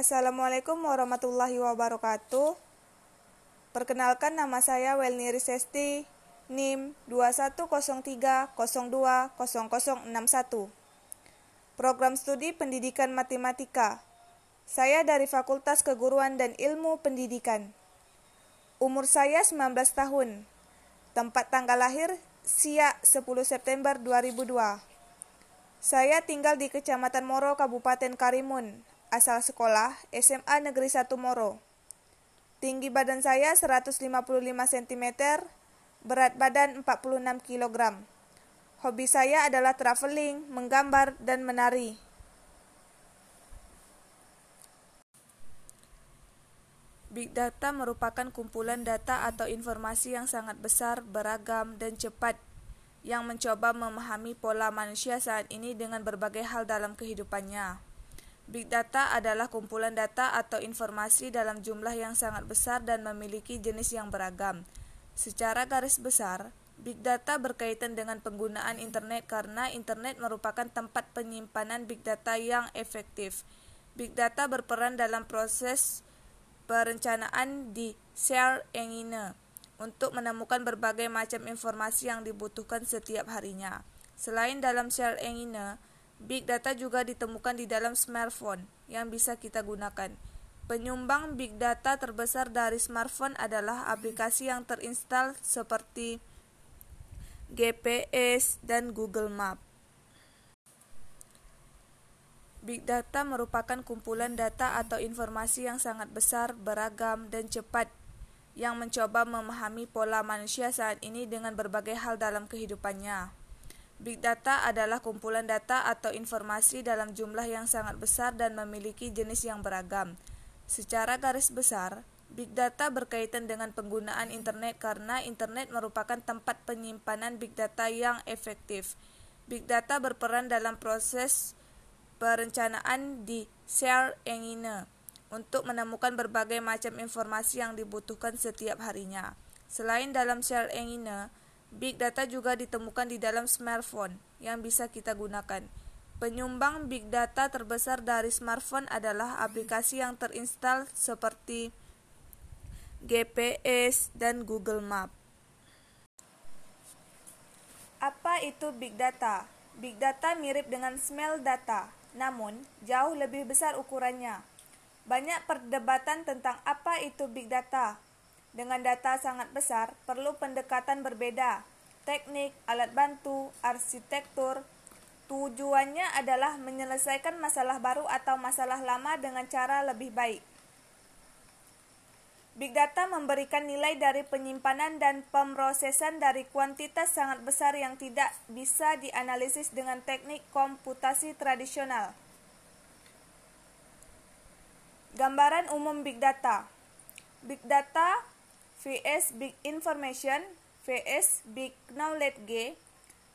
Assalamualaikum warahmatullahi wabarakatuh. Perkenalkan nama saya Welni Risesti, NIM 2103020061. Program Studi Pendidikan Matematika. Saya dari Fakultas Keguruan dan Ilmu Pendidikan. Umur saya 19 tahun. Tempat tanggal lahir Siak 10 September 2002. Saya tinggal di Kecamatan Moro, Kabupaten Karimun, asal sekolah SMA Negeri 1 Moro. Tinggi badan saya 155 cm, berat badan 46 kg. Hobi saya adalah traveling, menggambar, dan menari. Big data merupakan kumpulan data atau informasi yang sangat besar, beragam, dan cepat yang mencoba memahami pola manusia saat ini dengan berbagai hal dalam kehidupannya. Big data adalah kumpulan data atau informasi dalam jumlah yang sangat besar dan memiliki jenis yang beragam. Secara garis besar, big data berkaitan dengan penggunaan internet karena internet merupakan tempat penyimpanan big data yang efektif. Big data berperan dalam proses perencanaan di share engine untuk menemukan berbagai macam informasi yang dibutuhkan setiap harinya. Selain dalam share engine, Big data juga ditemukan di dalam smartphone yang bisa kita gunakan. Penyumbang big data terbesar dari smartphone adalah aplikasi yang terinstal seperti GPS dan Google Map. Big data merupakan kumpulan data atau informasi yang sangat besar, beragam, dan cepat yang mencoba memahami pola manusia saat ini dengan berbagai hal dalam kehidupannya. Big data adalah kumpulan data atau informasi dalam jumlah yang sangat besar dan memiliki jenis yang beragam. Secara garis besar, big data berkaitan dengan penggunaan internet karena internet merupakan tempat penyimpanan big data yang efektif. Big data berperan dalam proses perencanaan di share engine untuk menemukan berbagai macam informasi yang dibutuhkan setiap harinya. Selain dalam share engine, Big data juga ditemukan di dalam smartphone yang bisa kita gunakan. Penyumbang big data terbesar dari smartphone adalah aplikasi yang terinstal seperti GPS dan Google Map. Apa itu big data? Big data mirip dengan small data, namun jauh lebih besar ukurannya. Banyak perdebatan tentang apa itu big data, dengan data sangat besar, perlu pendekatan berbeda. Teknik, alat bantu, arsitektur, tujuannya adalah menyelesaikan masalah baru atau masalah lama dengan cara lebih baik. Big data memberikan nilai dari penyimpanan dan pemrosesan dari kuantitas sangat besar yang tidak bisa dianalisis dengan teknik komputasi tradisional. Gambaran umum big data. Big data vs big information vs big knowledge G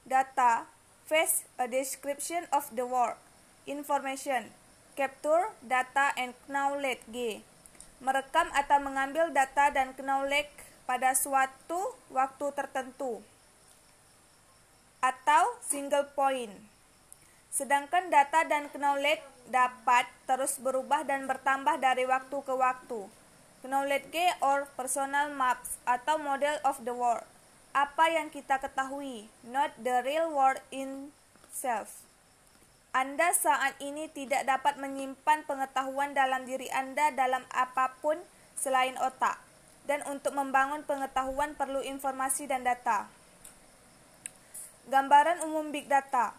data vs a description of the world information capture data and knowledge G. Merekam atau mengambil data dan knowledge pada suatu waktu tertentu atau single point. Sedangkan data dan knowledge dapat terus berubah dan bertambah dari waktu ke waktu Knowledge or personal maps atau model of the world. Apa yang kita ketahui, not the real world in self. Anda saat ini tidak dapat menyimpan pengetahuan dalam diri Anda dalam apa pun selain otak. Dan untuk membangun pengetahuan perlu informasi dan data. Gambaran umum Big Data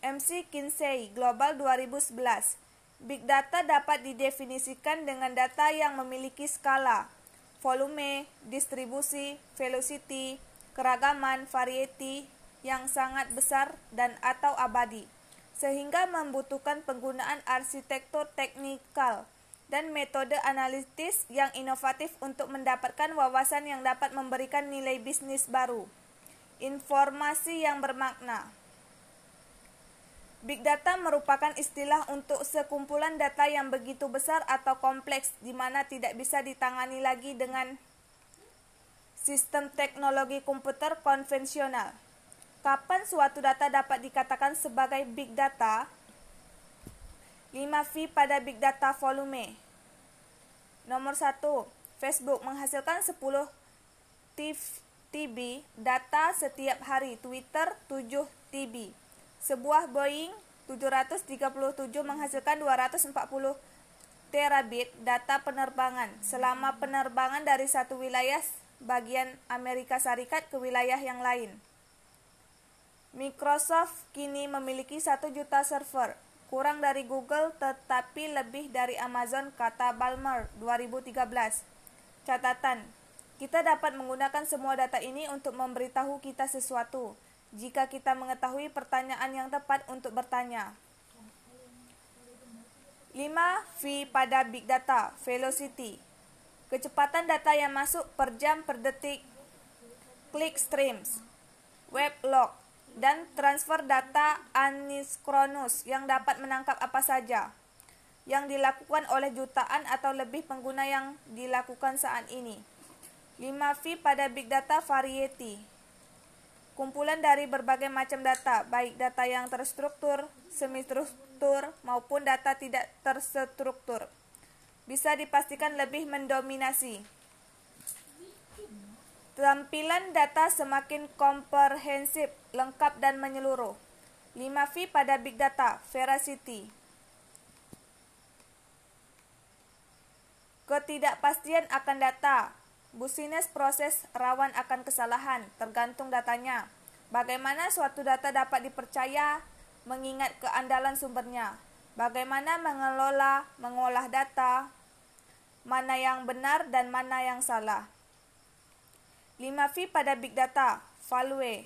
MC Kinsey, Global 2011 Big data dapat didefinisikan dengan data yang memiliki skala, volume, distribusi, velocity, keragaman, variety yang sangat besar dan atau abadi, sehingga membutuhkan penggunaan arsitektur teknikal dan metode analitis yang inovatif untuk mendapatkan wawasan yang dapat memberikan nilai bisnis baru. Informasi yang bermakna. Big data merupakan istilah untuk sekumpulan data yang begitu besar atau kompleks di mana tidak bisa ditangani lagi dengan sistem teknologi komputer konvensional. Kapan suatu data dapat dikatakan sebagai big data? 5 fee pada Big Data Volume. Nomor 1, Facebook menghasilkan 10 TB data setiap hari, Twitter 7 TB. Sebuah Boeing 737 menghasilkan 240 terabit data penerbangan selama penerbangan dari satu wilayah bagian Amerika Serikat ke wilayah yang lain. Microsoft kini memiliki 1 juta server, kurang dari Google tetapi lebih dari Amazon, kata Balmer 2013. Catatan, kita dapat menggunakan semua data ini untuk memberitahu kita sesuatu, jika kita mengetahui pertanyaan yang tepat untuk bertanya. 5. V pada Big Data, Velocity. Kecepatan data yang masuk per jam per detik, click streams, web log, dan transfer data aniskronus yang dapat menangkap apa saja yang dilakukan oleh jutaan atau lebih pengguna yang dilakukan saat ini. 5V pada Big Data Variety Kumpulan dari berbagai macam data, baik data yang terstruktur, semi-struktur, maupun data tidak terstruktur. Bisa dipastikan lebih mendominasi. Tampilan data semakin komprehensif, lengkap dan menyeluruh. 5V pada Big Data, Veracity. Ketidakpastian akan data. Busines proses rawan akan kesalahan, tergantung datanya. Bagaimana suatu data dapat dipercaya, mengingat keandalan sumbernya. Bagaimana mengelola, mengolah data, mana yang benar dan mana yang salah. 5V pada Big Data, Value.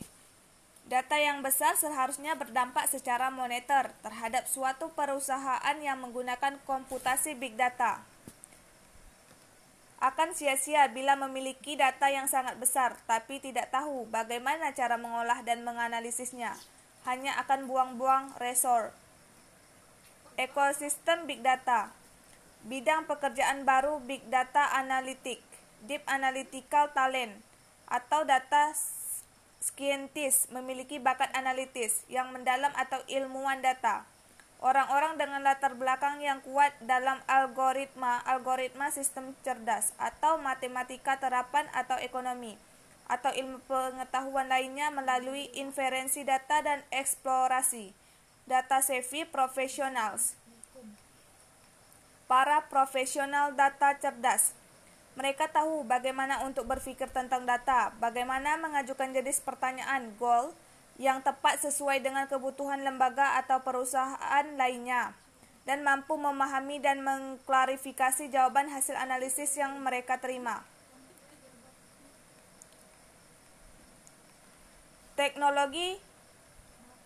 Data yang besar seharusnya berdampak secara moneter terhadap suatu perusahaan yang menggunakan komputasi Big Data. Akan sia-sia bila memiliki data yang sangat besar, tapi tidak tahu bagaimana cara mengolah dan menganalisisnya. Hanya akan buang-buang resor. Ekosistem Big Data Bidang pekerjaan baru Big Data Analytic, Deep Analytical Talent, atau data scientist memiliki bakat analitis yang mendalam atau ilmuwan data. Orang-orang dengan latar belakang yang kuat dalam algoritma, algoritma sistem cerdas, atau matematika terapan atau ekonomi, atau ilmu pengetahuan lainnya melalui inferensi data dan eksplorasi. Data savvy professionals. Para profesional data cerdas mereka tahu bagaimana untuk berpikir tentang data, bagaimana mengajukan jenis pertanyaan goal yang tepat sesuai dengan kebutuhan lembaga atau perusahaan lainnya, dan mampu memahami dan mengklarifikasi jawaban hasil analisis yang mereka terima. Teknologi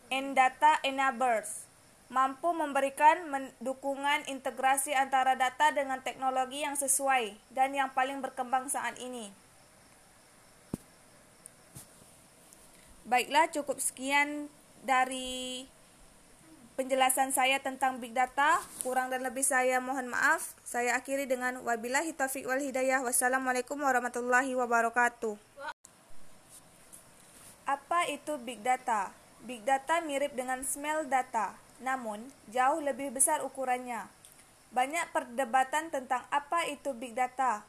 and data enablers mampu memberikan dukungan integrasi antara data dengan teknologi yang sesuai dan yang paling berkembang saat ini. Baiklah, cukup sekian dari penjelasan saya tentang big data. Kurang dan lebih saya mohon maaf. Saya akhiri dengan wabillahi taufiq wal hidayah. Wassalamualaikum warahmatullahi wabarakatuh. Apa itu big data? Big data mirip dengan smell data namun jauh lebih besar ukurannya. Banyak perdebatan tentang apa itu big data.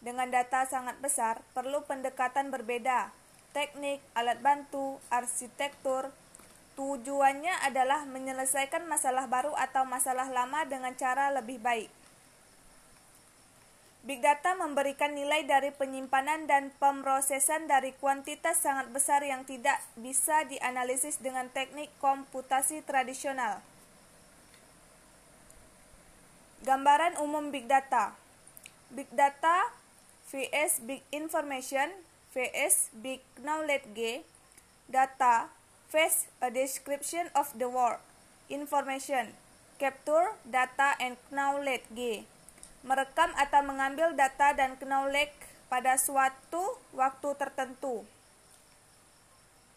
Dengan data sangat besar, perlu pendekatan berbeda. Teknik, alat bantu, arsitektur, tujuannya adalah menyelesaikan masalah baru atau masalah lama dengan cara lebih baik. Big data memberikan nilai dari penyimpanan dan pemrosesan dari kuantitas sangat besar yang tidak bisa dianalisis dengan teknik komputasi tradisional. Gambaran umum big data. Big data vs big information vs big knowledge G. Data vs a description of the world. Information capture data and knowledge G merekam atau mengambil data dan knowledge pada suatu waktu tertentu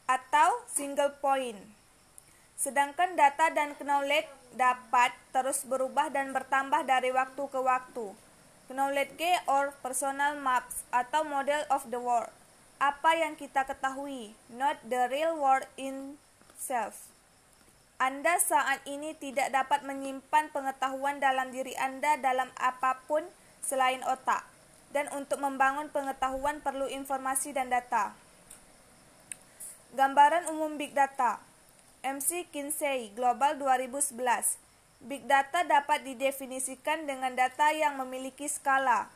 atau single point. Sedangkan data dan knowledge dapat terus berubah dan bertambah dari waktu ke waktu. Knowledge or personal maps atau model of the world. Apa yang kita ketahui, not the real world in self. Anda saat ini tidak dapat menyimpan pengetahuan dalam diri Anda dalam apa pun selain otak. Dan untuk membangun pengetahuan perlu informasi dan data. Gambaran umum Big Data MC Kinsey, Global 2011 Big Data dapat didefinisikan dengan data yang memiliki skala,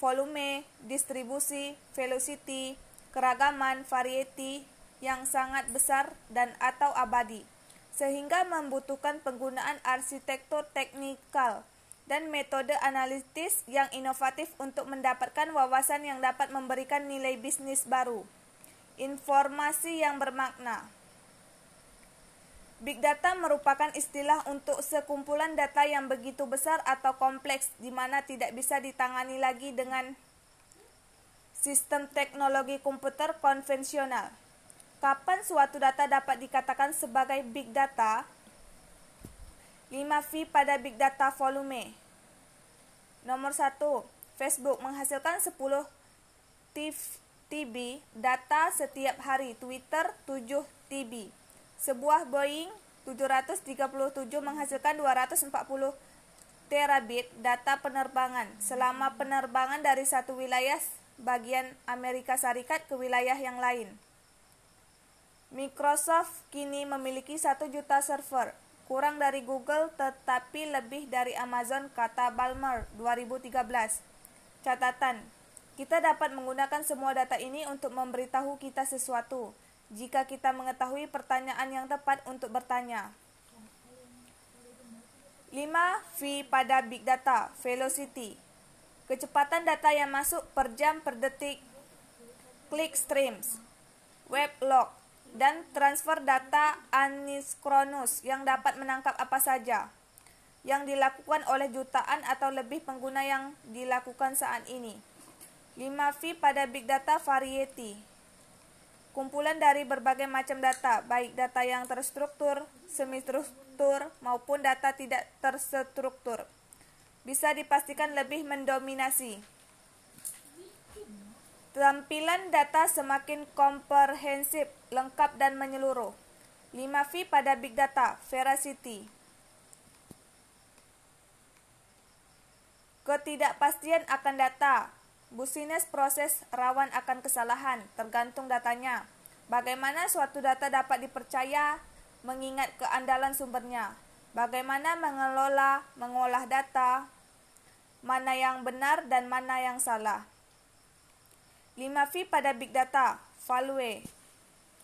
volume, distribusi, velocity, keragaman, variety yang sangat besar dan atau abadi, sehingga membutuhkan penggunaan arsitektur teknikal dan metode analitis yang inovatif untuk mendapatkan wawasan yang dapat memberikan nilai bisnis baru. Informasi yang bermakna. Big data merupakan istilah untuk sekumpulan data yang begitu besar atau kompleks di mana tidak bisa ditangani lagi dengan sistem teknologi komputer konvensional. Kapan suatu data dapat dikatakan sebagai big data? 5V pada big data volume. Nomor 1, Facebook menghasilkan 10 TB data setiap hari, Twitter 7 TB. Sebuah Boeing 737 menghasilkan 240 terabit data penerbangan selama penerbangan dari satu wilayah bagian Amerika Serikat ke wilayah yang lain. Microsoft kini memiliki 1 juta server, kurang dari Google tetapi lebih dari Amazon kata Balmer 2013. Catatan, kita dapat menggunakan semua data ini untuk memberitahu kita sesuatu jika kita mengetahui pertanyaan yang tepat untuk bertanya. 5. V pada Big Data, Velocity. Kecepatan data yang masuk per jam per detik, click streams, web log, dan transfer data aniskronus yang dapat menangkap apa saja yang dilakukan oleh jutaan atau lebih pengguna yang dilakukan saat ini. 5V pada Big Data Variety kumpulan dari berbagai macam data, baik data yang terstruktur, semi-struktur, maupun data tidak terstruktur. Bisa dipastikan lebih mendominasi. Tampilan data semakin komprehensif, lengkap dan menyeluruh. 5V pada Big Data, Veracity. Ketidakpastian akan data, Busines proses rawan akan kesalahan, tergantung datanya. Bagaimana suatu data dapat dipercaya mengingat keandalan sumbernya? Bagaimana mengelola, mengolah data, mana yang benar dan mana yang salah. 5V pada Big Data, Value.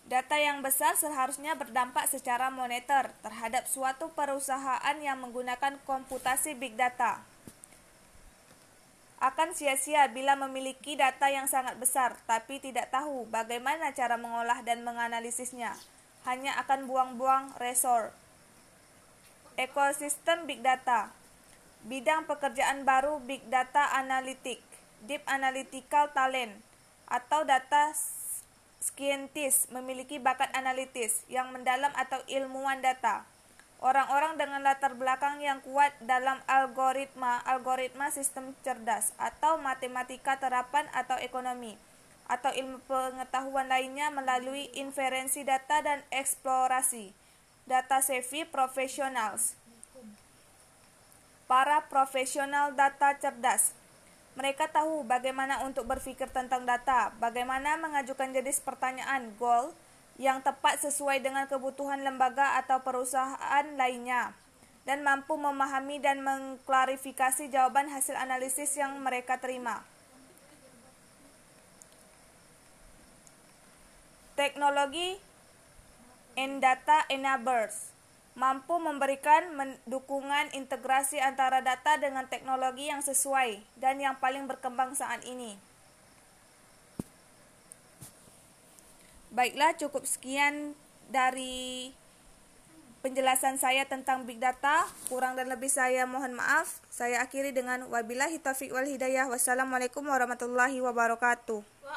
Data yang besar seharusnya berdampak secara moneter terhadap suatu perusahaan yang menggunakan komputasi big data akan sia-sia bila memiliki data yang sangat besar tapi tidak tahu bagaimana cara mengolah dan menganalisisnya. Hanya akan buang-buang resor. Ekosistem Big Data Bidang pekerjaan baru Big Data Analytic, Deep Analytical Talent, atau Data Scientist memiliki bakat analitis yang mendalam atau ilmuwan data Orang-orang dengan latar belakang yang kuat dalam algoritma, algoritma sistem cerdas, atau matematika terapan atau ekonomi, atau ilmu pengetahuan lainnya melalui inferensi data dan eksplorasi. Data savvy professionals. Para profesional data cerdas. Mereka tahu bagaimana untuk berpikir tentang data, bagaimana mengajukan jenis pertanyaan, goal, yang tepat sesuai dengan kebutuhan lembaga atau perusahaan lainnya dan mampu memahami dan mengklarifikasi jawaban hasil analisis yang mereka terima. Teknologi and data enablers mampu memberikan dukungan integrasi antara data dengan teknologi yang sesuai dan yang paling berkembang saat ini. Baiklah, cukup sekian dari penjelasan saya tentang big data. Kurang dan lebih saya mohon maaf. Saya akhiri dengan wabillahi taufiq wal hidayah. Wassalamualaikum warahmatullahi wabarakatuh.